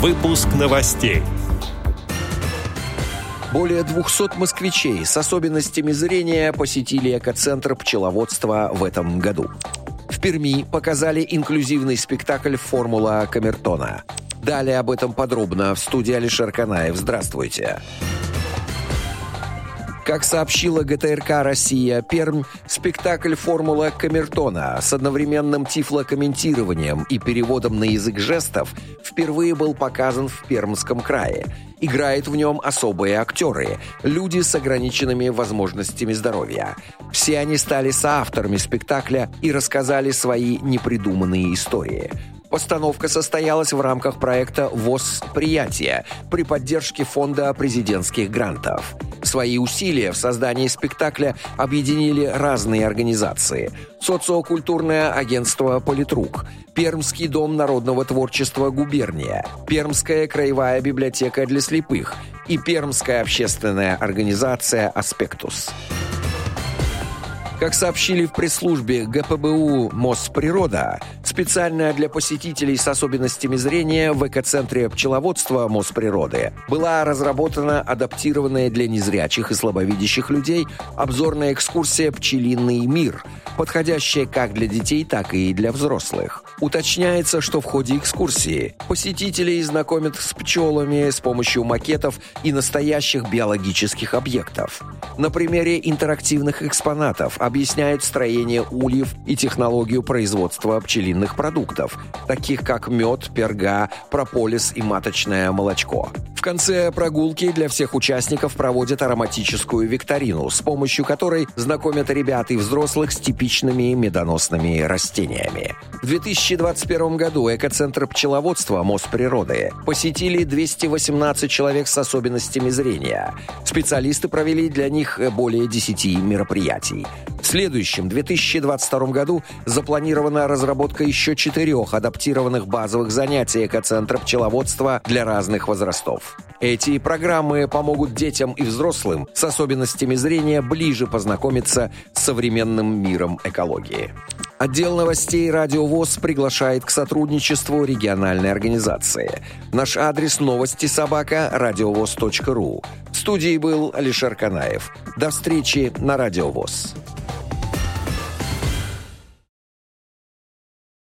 Выпуск новостей. Более 200 москвичей с особенностями зрения посетили экоцентр пчеловодства в этом году. В Перми показали инклюзивный спектакль «Формула Камертона». Далее об этом подробно в студии Алишер Канаев. Здравствуйте. Как сообщила ГТРК «Россия», Пермь – спектакль «Формула Камертона» с одновременным тифлокомментированием и переводом на язык жестов впервые был показан в Пермском крае. Играют в нем особые актеры – люди с ограниченными возможностями здоровья. Все они стали соавторами спектакля и рассказали свои непридуманные истории – Постановка состоялась в рамках проекта ВОЗ «Приятие» при поддержке Фонда президентских грантов. Свои усилия в создании спектакля объединили разные организации. Социокультурное агентство «Политрук», Пермский дом народного творчества «Губерния», Пермская краевая библиотека для слепых и Пермская общественная организация «Аспектус». Как сообщили в пресс-службе ГПБУ «Мосприрода», специально для посетителей с особенностями зрения в экоцентре пчеловодства Мосприроды была разработана адаптированная для незрячих и слабовидящих людей обзорная экскурсия «Пчелиный мир», подходящая как для детей, так и для взрослых. Уточняется, что в ходе экскурсии посетителей знакомят с пчелами с помощью макетов и настоящих биологических объектов. На примере интерактивных экспонатов объясняют строение ульев и технологию производства пчелиных продуктов, таких как мед, перга, прополис и маточное молочко. В конце прогулки для всех участников проводят ароматическую викторину, с помощью которой знакомят ребят и взрослых с типичными медоносными растениями. В 2021 году экоцентр пчеловодства Мосприроды посетили 218 человек с особенностями зрения. Специалисты провели для них более 10 мероприятий. Следующем, 2022 году, запланирована разработка еще четырех адаптированных базовых занятий экоцентра пчеловодства для разных возрастов. Эти программы помогут детям и взрослым с особенностями зрения ближе познакомиться с современным миром экологии. Отдел новостей «Радио ВОЗ» приглашает к сотрудничеству региональной организации. Наш адрес новости собака радиовоз.ру. В студии был Алишер Канаев. До встречи на «Радио ВОЗ».